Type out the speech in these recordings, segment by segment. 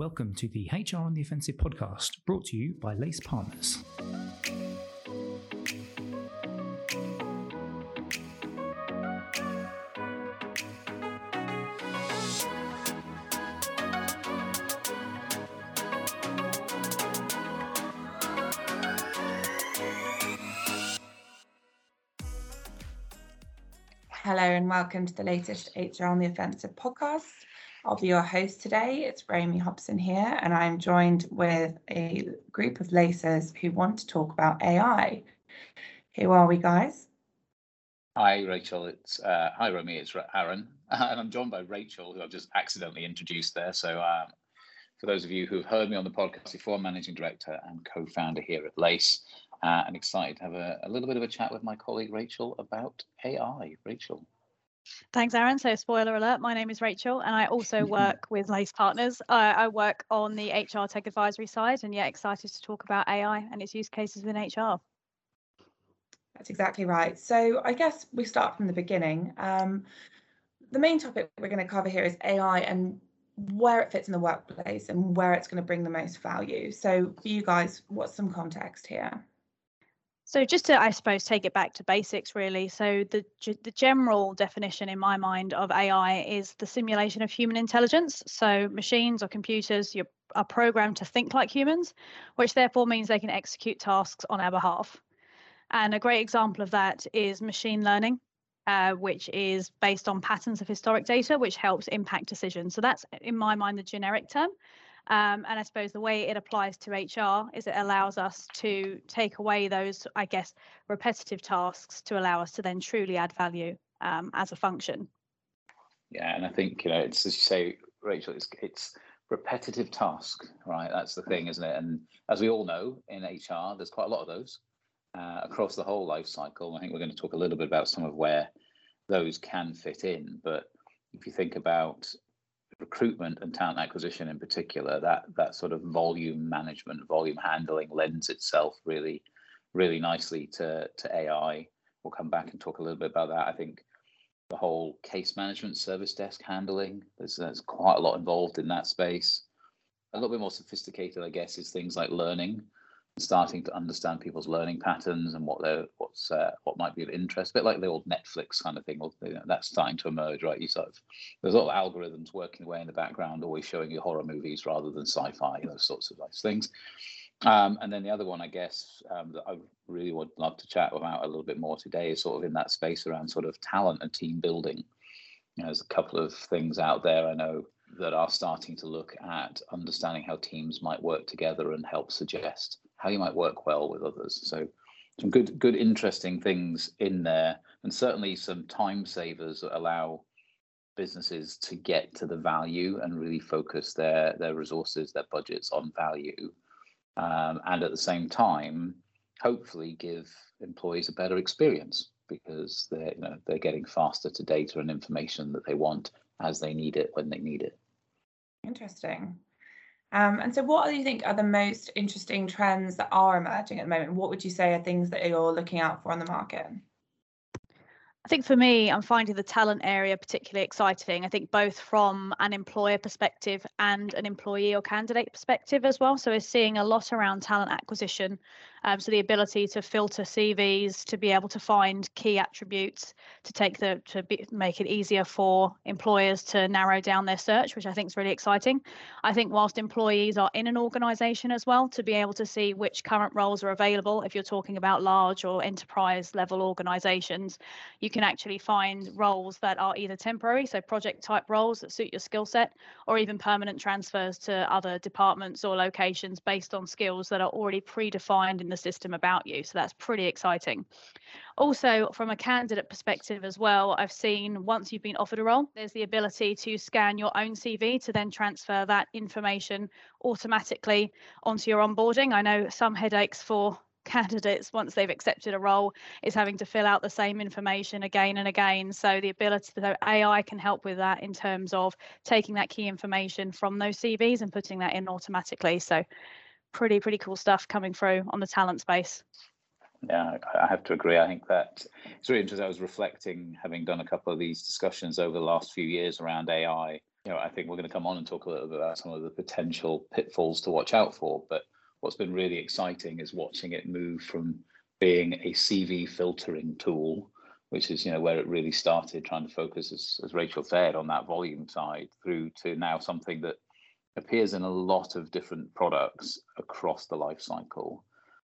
Welcome to the HR on the Offensive podcast, brought to you by Lace Partners. Hello and welcome to the latest HR on the Offensive podcast. I'll be your host today. It's Romy Hobson here, and I'm joined with a group of lacers who want to talk about AI. Who are we, guys? Hi, Rachel. It's uh, hi, Romy. It's Aaron, and I'm joined by Rachel, who I've just accidentally introduced there. So, um, for those of you who've heard me on the podcast before, I'm managing director and co-founder here at Lace, uh, and excited to have a, a little bit of a chat with my colleague Rachel about AI. Rachel. Thanks, Aaron. So, spoiler alert, my name is Rachel, and I also work with Lace Partners. I, I work on the HR tech advisory side, and yeah, excited to talk about AI and its use cases within HR. That's exactly right. So, I guess we start from the beginning. Um, the main topic we're going to cover here is AI and where it fits in the workplace and where it's going to bring the most value. So, for you guys, what's some context here? So just to, I suppose, take it back to basics, really. So the the general definition in my mind of AI is the simulation of human intelligence. So machines or computers are programmed to think like humans, which therefore means they can execute tasks on our behalf. And a great example of that is machine learning, uh, which is based on patterns of historic data, which helps impact decisions. So that's, in my mind, the generic term. Um, and I suppose the way it applies to HR is it allows us to take away those, I guess, repetitive tasks to allow us to then truly add value um, as a function. Yeah, and I think you know it's as you say, Rachel, it's it's repetitive task, right? That's the thing, isn't it? And as we all know in HR, there's quite a lot of those uh, across the whole life cycle. I think we're going to talk a little bit about some of where those can fit in. But if you think about recruitment and talent acquisition in particular, that that sort of volume management, volume handling lends itself really, really nicely to to AI. We'll come back and talk a little bit about that. I think the whole case management service desk handling, there's, there's quite a lot involved in that space. A little bit more sophisticated, I guess, is things like learning starting to understand people's learning patterns and what they're what's uh, what might be of interest. A bit like the old Netflix kind of thing. You know, that's starting to emerge, right? You sort of there's of algorithms working away in the background, always showing you horror movies rather than sci-fi, those sorts of nice things. Um, and then the other one, I guess, um, that I really would love to chat about a little bit more today is sort of in that space around sort of talent and team building. You know, there's a couple of things out there I know that are starting to look at understanding how teams might work together and help suggest how you might work well with others. So some good, good, interesting things in there, and certainly some time savers that allow businesses to get to the value and really focus their their resources, their budgets on value, um, and at the same time, hopefully give employees a better experience because they're you know they're getting faster to data and information that they want as they need it when they need it. Interesting. Um, and so, what do you think are the most interesting trends that are emerging at the moment? What would you say are things that you're looking out for on the market? I think for me, I'm finding the talent area particularly exciting. I think both from an employer perspective and an employee or candidate perspective as well. So we're seeing a lot around talent acquisition um, so the ability to filter CVs, to be able to find key attributes, to take the to be, make it easier for employers to narrow down their search, which I think is really exciting. I think whilst employees are in an organisation as well, to be able to see which current roles are available. If you're talking about large or enterprise level organisations, you can actually find roles that are either temporary, so project type roles that suit your skill set, or even permanent transfers to other departments or locations based on skills that are already predefined in the system about you. So that's pretty exciting. Also, from a candidate perspective as well, I've seen once you've been offered a role, there's the ability to scan your own CV to then transfer that information automatically onto your onboarding. I know some headaches for candidates once they've accepted a role is having to fill out the same information again and again so the ability that ai can help with that in terms of taking that key information from those cvs and putting that in automatically so pretty pretty cool stuff coming through on the talent space. Yeah, I have to agree. I think that it's really interesting. I was reflecting, having done a couple of these discussions over the last few years around AI, you know, I think we're going to come on and talk a little bit about some of the potential pitfalls to watch out for. But what's been really exciting is watching it move from being a CV filtering tool, which is you know where it really started, trying to focus, as, as Rachel said, on that volume side, through to now something that appears in a lot of different products across the life cycle.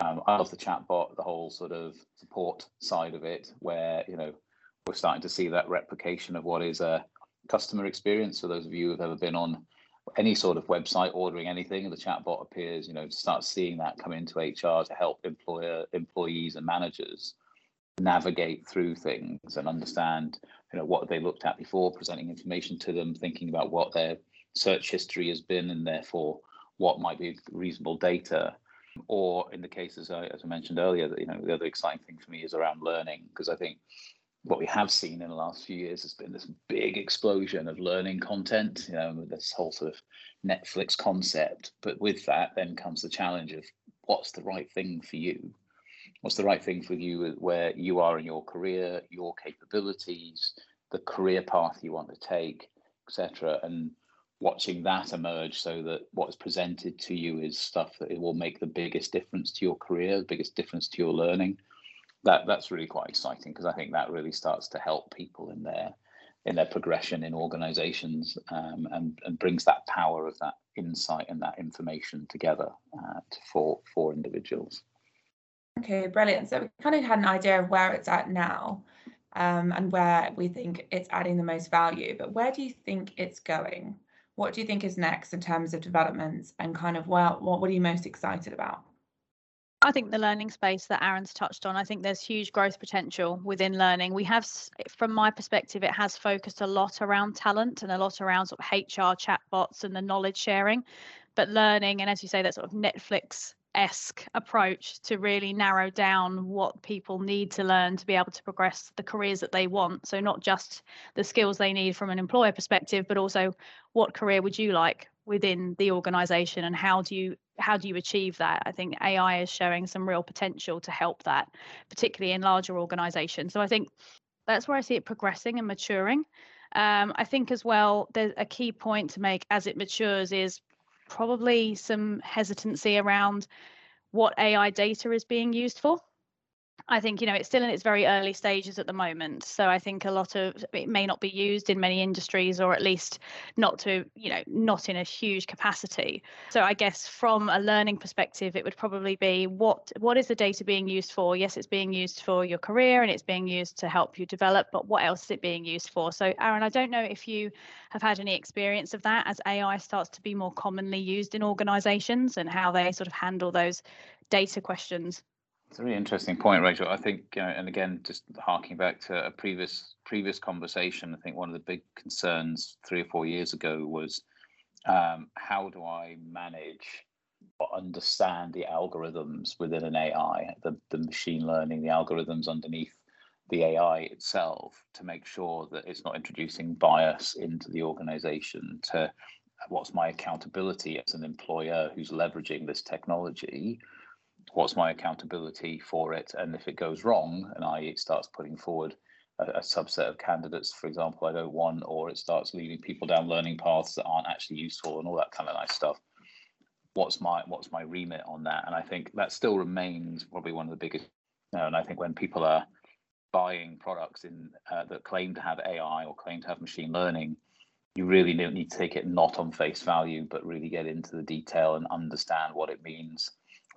Um, I love the chatbot, the whole sort of support side of it, where you know we're starting to see that replication of what is a customer experience. For those of you who've ever been on any sort of website ordering anything, the chatbot appears, you know, to start seeing that come into HR to help employer employees and managers navigate through things and understand, you know, what they looked at before, presenting information to them, thinking about what their search history has been, and therefore what might be reasonable data. Or in the cases, as I mentioned earlier, that you know, the other exciting thing for me is around learning because I think what we have seen in the last few years has been this big explosion of learning content, you know, this whole sort of Netflix concept. But with that, then comes the challenge of what's the right thing for you? What's the right thing for you where you are in your career, your capabilities, the career path you want to take, etc. And watching that emerge so that what's presented to you is stuff that it will make the biggest difference to your career, the biggest difference to your learning that that's really quite exciting because I think that really starts to help people in their in their progression in organizations um, and, and brings that power of that insight and that information together uh, for for individuals. Okay, brilliant. So we kind of had an idea of where it's at now um, and where we think it's adding the most value, but where do you think it's going? What do you think is next in terms of developments and kind of well, what, what are you most excited about? I think the learning space that Aaron's touched on, I think there's huge growth potential within learning. We have, from my perspective, it has focused a lot around talent and a lot around sort of HR chatbots and the knowledge sharing. But learning, and as you say, that sort of Netflix esque approach to really narrow down what people need to learn to be able to progress the careers that they want. So, not just the skills they need from an employer perspective, but also what career would you like within the organization and how do you how do you achieve that? I think ai is showing some real potential to help that particularly in larger organizations. So i think that's where i see it progressing and maturing. Um, i think as well there's a key point to make as it matures is probably some hesitancy around what ai data is being used for I think you know it's still in its very early stages at the moment. So I think a lot of it may not be used in many industries, or at least not to you know not in a huge capacity. So I guess from a learning perspective, it would probably be what what is the data being used for? Yes, it's being used for your career and it's being used to help you develop, but what else is it being used for? So Aaron, I don't know if you have had any experience of that as AI starts to be more commonly used in organisations and how they sort of handle those data questions. It's a really interesting point, Rachel. I think, uh, and again, just harking back to a previous previous conversation, I think one of the big concerns three or four years ago was um, how do I manage or understand the algorithms within an AI, the, the machine learning, the algorithms underneath the AI itself, to make sure that it's not introducing bias into the organization. To what's my accountability as an employer who's leveraging this technology? What's my accountability for it? And if it goes wrong, and I it starts putting forward a, a, subset of candidates, for example, I don't want, or it starts leading people down learning paths that aren't actually useful and all that kind of nice stuff. What's my what's my remit on that? And I think that still remains probably one of the biggest. You know, and I think when people are buying products in uh, that claim to have AI or claim to have machine learning, you really need to take it not on face value, but really get into the detail and understand what it means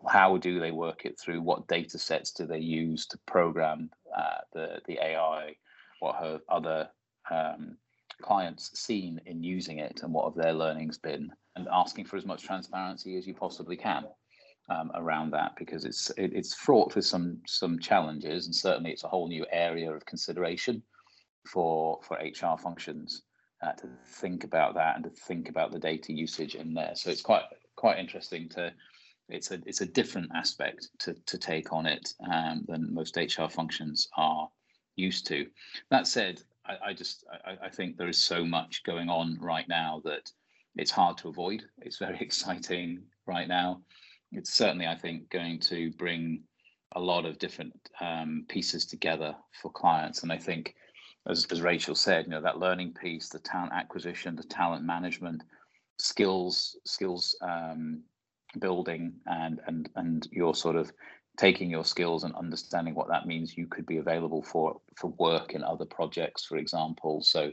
how do they work it through? What data sets do they use to program uh, the the AI? What have other um, clients seen in using it, and what have their learnings been? And asking for as much transparency as you possibly can um, around that, because it's it, it's fraught with some some challenges, and certainly it's a whole new area of consideration for for HR functions uh, to think about that and to think about the data usage in there. So it's quite quite interesting to it's a it's a different aspect to to take on it um, than most HR functions are used to. That said, I, I just I, I, think there is so much going on right now that it's hard to avoid. It's very exciting right now. It's certainly I think going to bring a lot of different um, pieces together for clients, and I think as, as Rachel said, you know, that learning piece, the talent acquisition, the talent management, skills, skills um, building, and and and your sort of taking your skills and understanding what that means you could be available for for work in other projects for example. So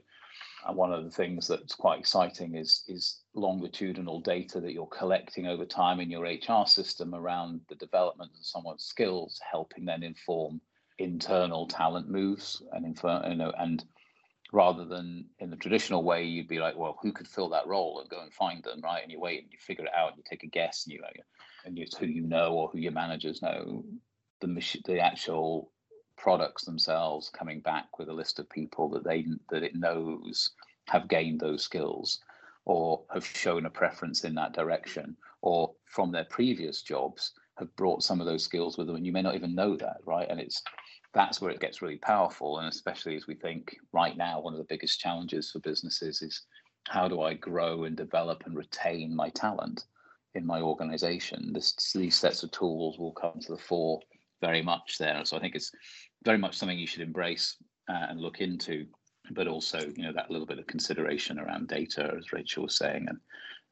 uh, one of the things that's quite exciting is is longitudinal data that you're collecting over time in your HR system around the development of someone's skills helping then inform internal talent moves and infer, you know and rather than in the traditional way you'd be like well who could fill that role and go and find them? Right? And you wait and you figure it out and you take a guess and you and it's who you know or who your managers know, the mach- the actual products themselves coming back with a list of people that they that it knows have gained those skills or have shown a preference in that direction or from their previous jobs have brought some of those skills with them. And you may not even know that right? And it's that's where it gets really powerful and especially as we think right now one of the biggest challenges for businesses is how do i grow and develop and retain my talent in my organization, this, these sets of tools will come to the fore very much there. So I think it's very much something you should embrace uh, and look into, but also, you know, that little bit of consideration around data, as Rachel was saying, and,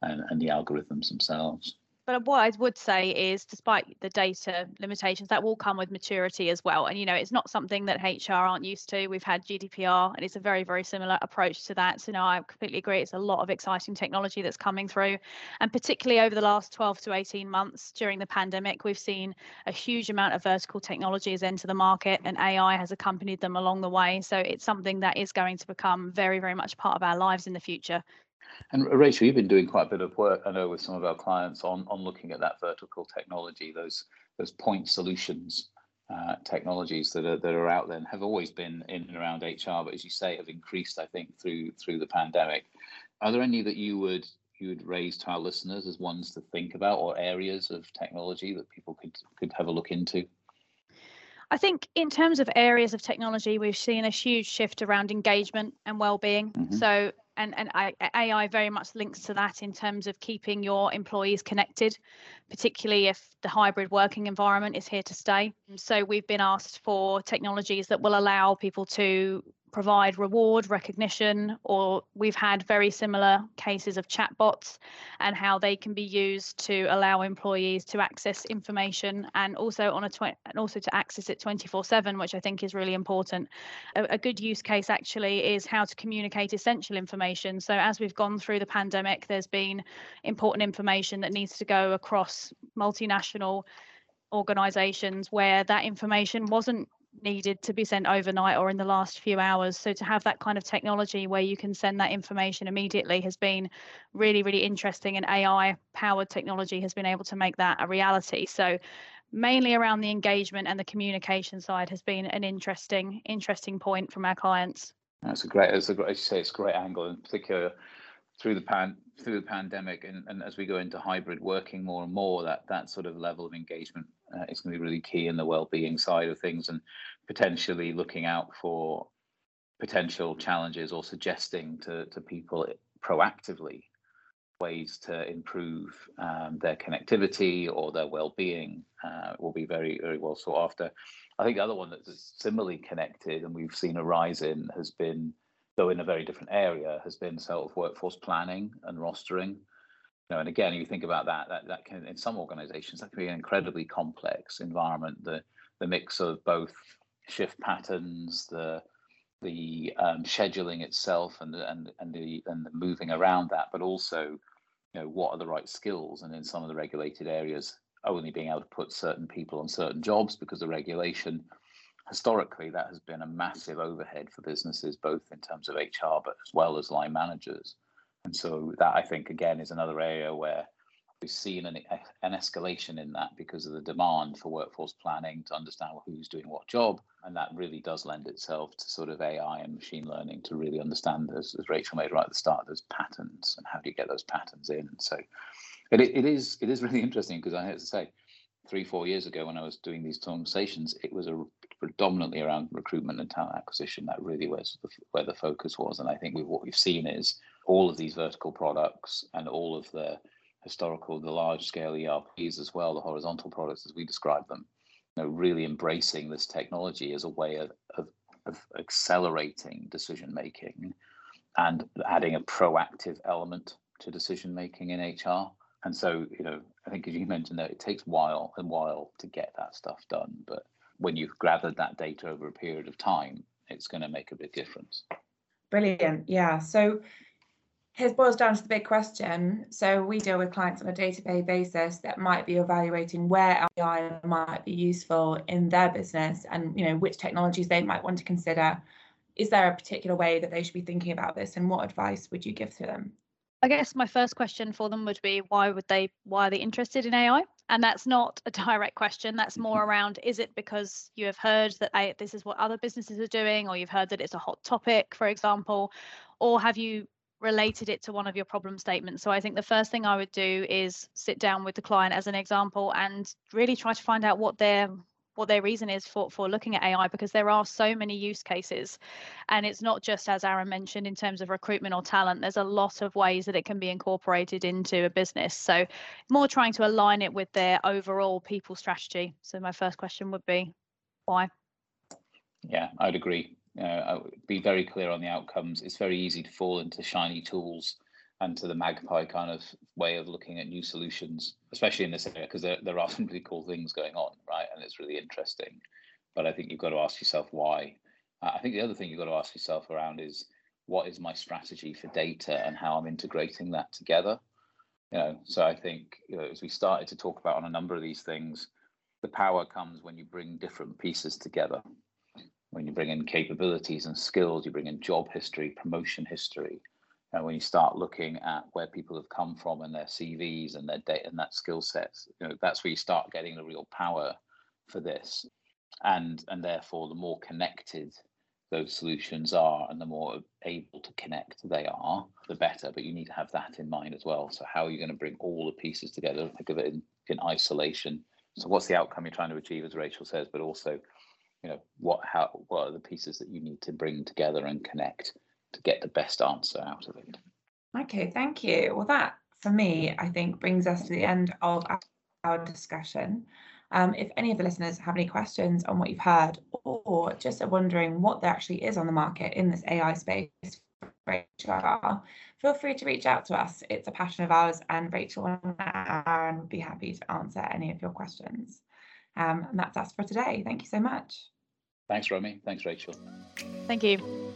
and, and the algorithms themselves. But uh, what I would say is, despite the data limitations, that will come with maturity as well. And you know, it's not something that HR aren't used to. We've had GDPR, and it's a very, very similar approach to that. So no, I completely agree. It's a lot of exciting technology that's coming through, and particularly over the last 12 to 18 months during the pandemic, we've seen a huge amount of vertical technologies enter the market, and AI has accompanied them along the way. So it's something that is going to become very, very much part of our lives in the future. And Rachel, you've been doing quite a bit of work, I know, with some of our clients on on looking at that vertical technology, those those point solutions uh, technologies that are that are out there and have always been in and around HR, but as you say, have increased, I think, through through the pandemic. Are there any that you would you would raise to our listeners as ones to think about, or areas of technology that people could could have a look into? I think in terms of areas of technology, we've seen a huge shift around engagement and well-being. Mm-hmm. So and, and AI very much links to that in terms of keeping your employees connected, particularly if the hybrid working environment is here to stay. So we've been asked for technologies that will allow people to provide reward recognition, or we've had very similar cases of chatbots and how they can be used to allow employees to access information and also on a tw- and also to access it 24/7, which I think is really important. A, a good use case actually is how to communicate essential information. So as we've gone through the pandemic, there's been important information that needs to go across multinational organizations where that information wasn't needed to be sent overnight or in the last few hours. So to have that kind of technology where you can send that information immediately has been really, really interesting. And AI powered technology has been able to make that a reality. So mainly around the engagement and the communication side has been an interesting, interesting point from our clients. That's a great, as I say, it's a great angle, in particular through the pan through the pandemic and, and as we go into hybrid working more and more, that that sort of level of engagement uh, is going to be really key in the well-being side of things and potentially looking out for potential challenges or suggesting to, to people proactively ways to improve um, their connectivity or their well-being uh, will be very very well sought after. I think the other one that's similarly connected and we've seen a rise in has been, though in a very different area, has been sort of workforce planning and rostering know, and again, if you think about that, that that can in some organizations that can be an incredibly complex environment. The the mix of both shift patterns, the the um, scheduling itself, and and and the and the moving around that, but also, you know, what are the right skills? And in some of the regulated areas, only being able to put certain people on certain jobs because the regulation historically that has been a massive overhead for businesses both in terms of hr but as well as line managers and so that I think again is another area where we've seen an, an escalation in that because of the demand for workforce planning to understand who's doing what job. And that really does lend itself to sort of AI and machine learning to really understand, as, as Rachel made right at the start, those patterns and how do you get those patterns in. And so it, it is it is really interesting because I have to say, three, four years ago when I was doing these conversations, it was a predominantly around recruitment and talent acquisition. That really was the, where the focus was. And I think we, what we've seen is all of these vertical products and all of the historical, the large scale ERPs as well, the horizontal products as we describe them, you know, really embracing this technology as a way of, of, of accelerating decision making and adding a proactive element to decision making in HR. And so, you know, I think as you mentioned that it takes while and while to get that stuff done. But when you've gathered that data over a period of time, it's going to make a big difference. Brilliant. Yeah. So Here's boils down to the big question. So we deal with clients on a day-to-day basis that might be evaluating where AI might be useful in their business and you know which technologies they might want to consider. Is there a particular way that they should be thinking about this and what advice would you give to them? I guess my first question for them would be why would they why are they interested in AI? And that's not a direct question. That's more mm-hmm. around is it because you have heard that AI, this is what other businesses are doing, or you've heard that it's a hot topic, for example, or have you related it to one of your problem statements. So I think the first thing I would do is sit down with the client as an example and really try to find out what their what their reason is for for looking at AI because there are so many use cases. And it's not just as Aaron mentioned in terms of recruitment or talent. There's a lot of ways that it can be incorporated into a business. So more trying to align it with their overall people strategy. So my first question would be why? Yeah I'd agree uh, be very clear on the outcomes. It's very easy to fall into shiny tools and to the magpie kind of way of looking at new solutions, especially in this area, because there, there are some really cool things going on, right? And it's really interesting. But I think you've got to ask yourself why. Uh, I think the other thing you've got to ask yourself around is what is my strategy for data and how I'm integrating that together. You know, so I think you know, as we started to talk about on a number of these things, the power comes when you bring different pieces together when you bring in capabilities and skills, you bring in job history, promotion history, and when you start looking at where people have come from and their CVs and their data and that skill sets, you know, that's where you start getting the real power for this. And and therefore the more connected those solutions are and the more able to connect they are, the better. But you need to have that in mind as well. So how are you going to bring all the pieces together? Think of it in, in isolation. So what's the outcome you're trying to achieve, as Rachel says, but also you know what how what are the pieces that you need to bring together and connect to get the best answer out of it okay thank you well that for me i think brings us to the end of our discussion um, if any of the listeners have any questions on what you've heard or just are wondering what there actually is on the market in this ai space HR, feel free to reach out to us. It's a passion of ours, and Rachel and Aaron would be happy to answer any of your questions. Um, and that's us for today. Thank you so much. Thanks, Romy. Thanks, Rachel. Thank you.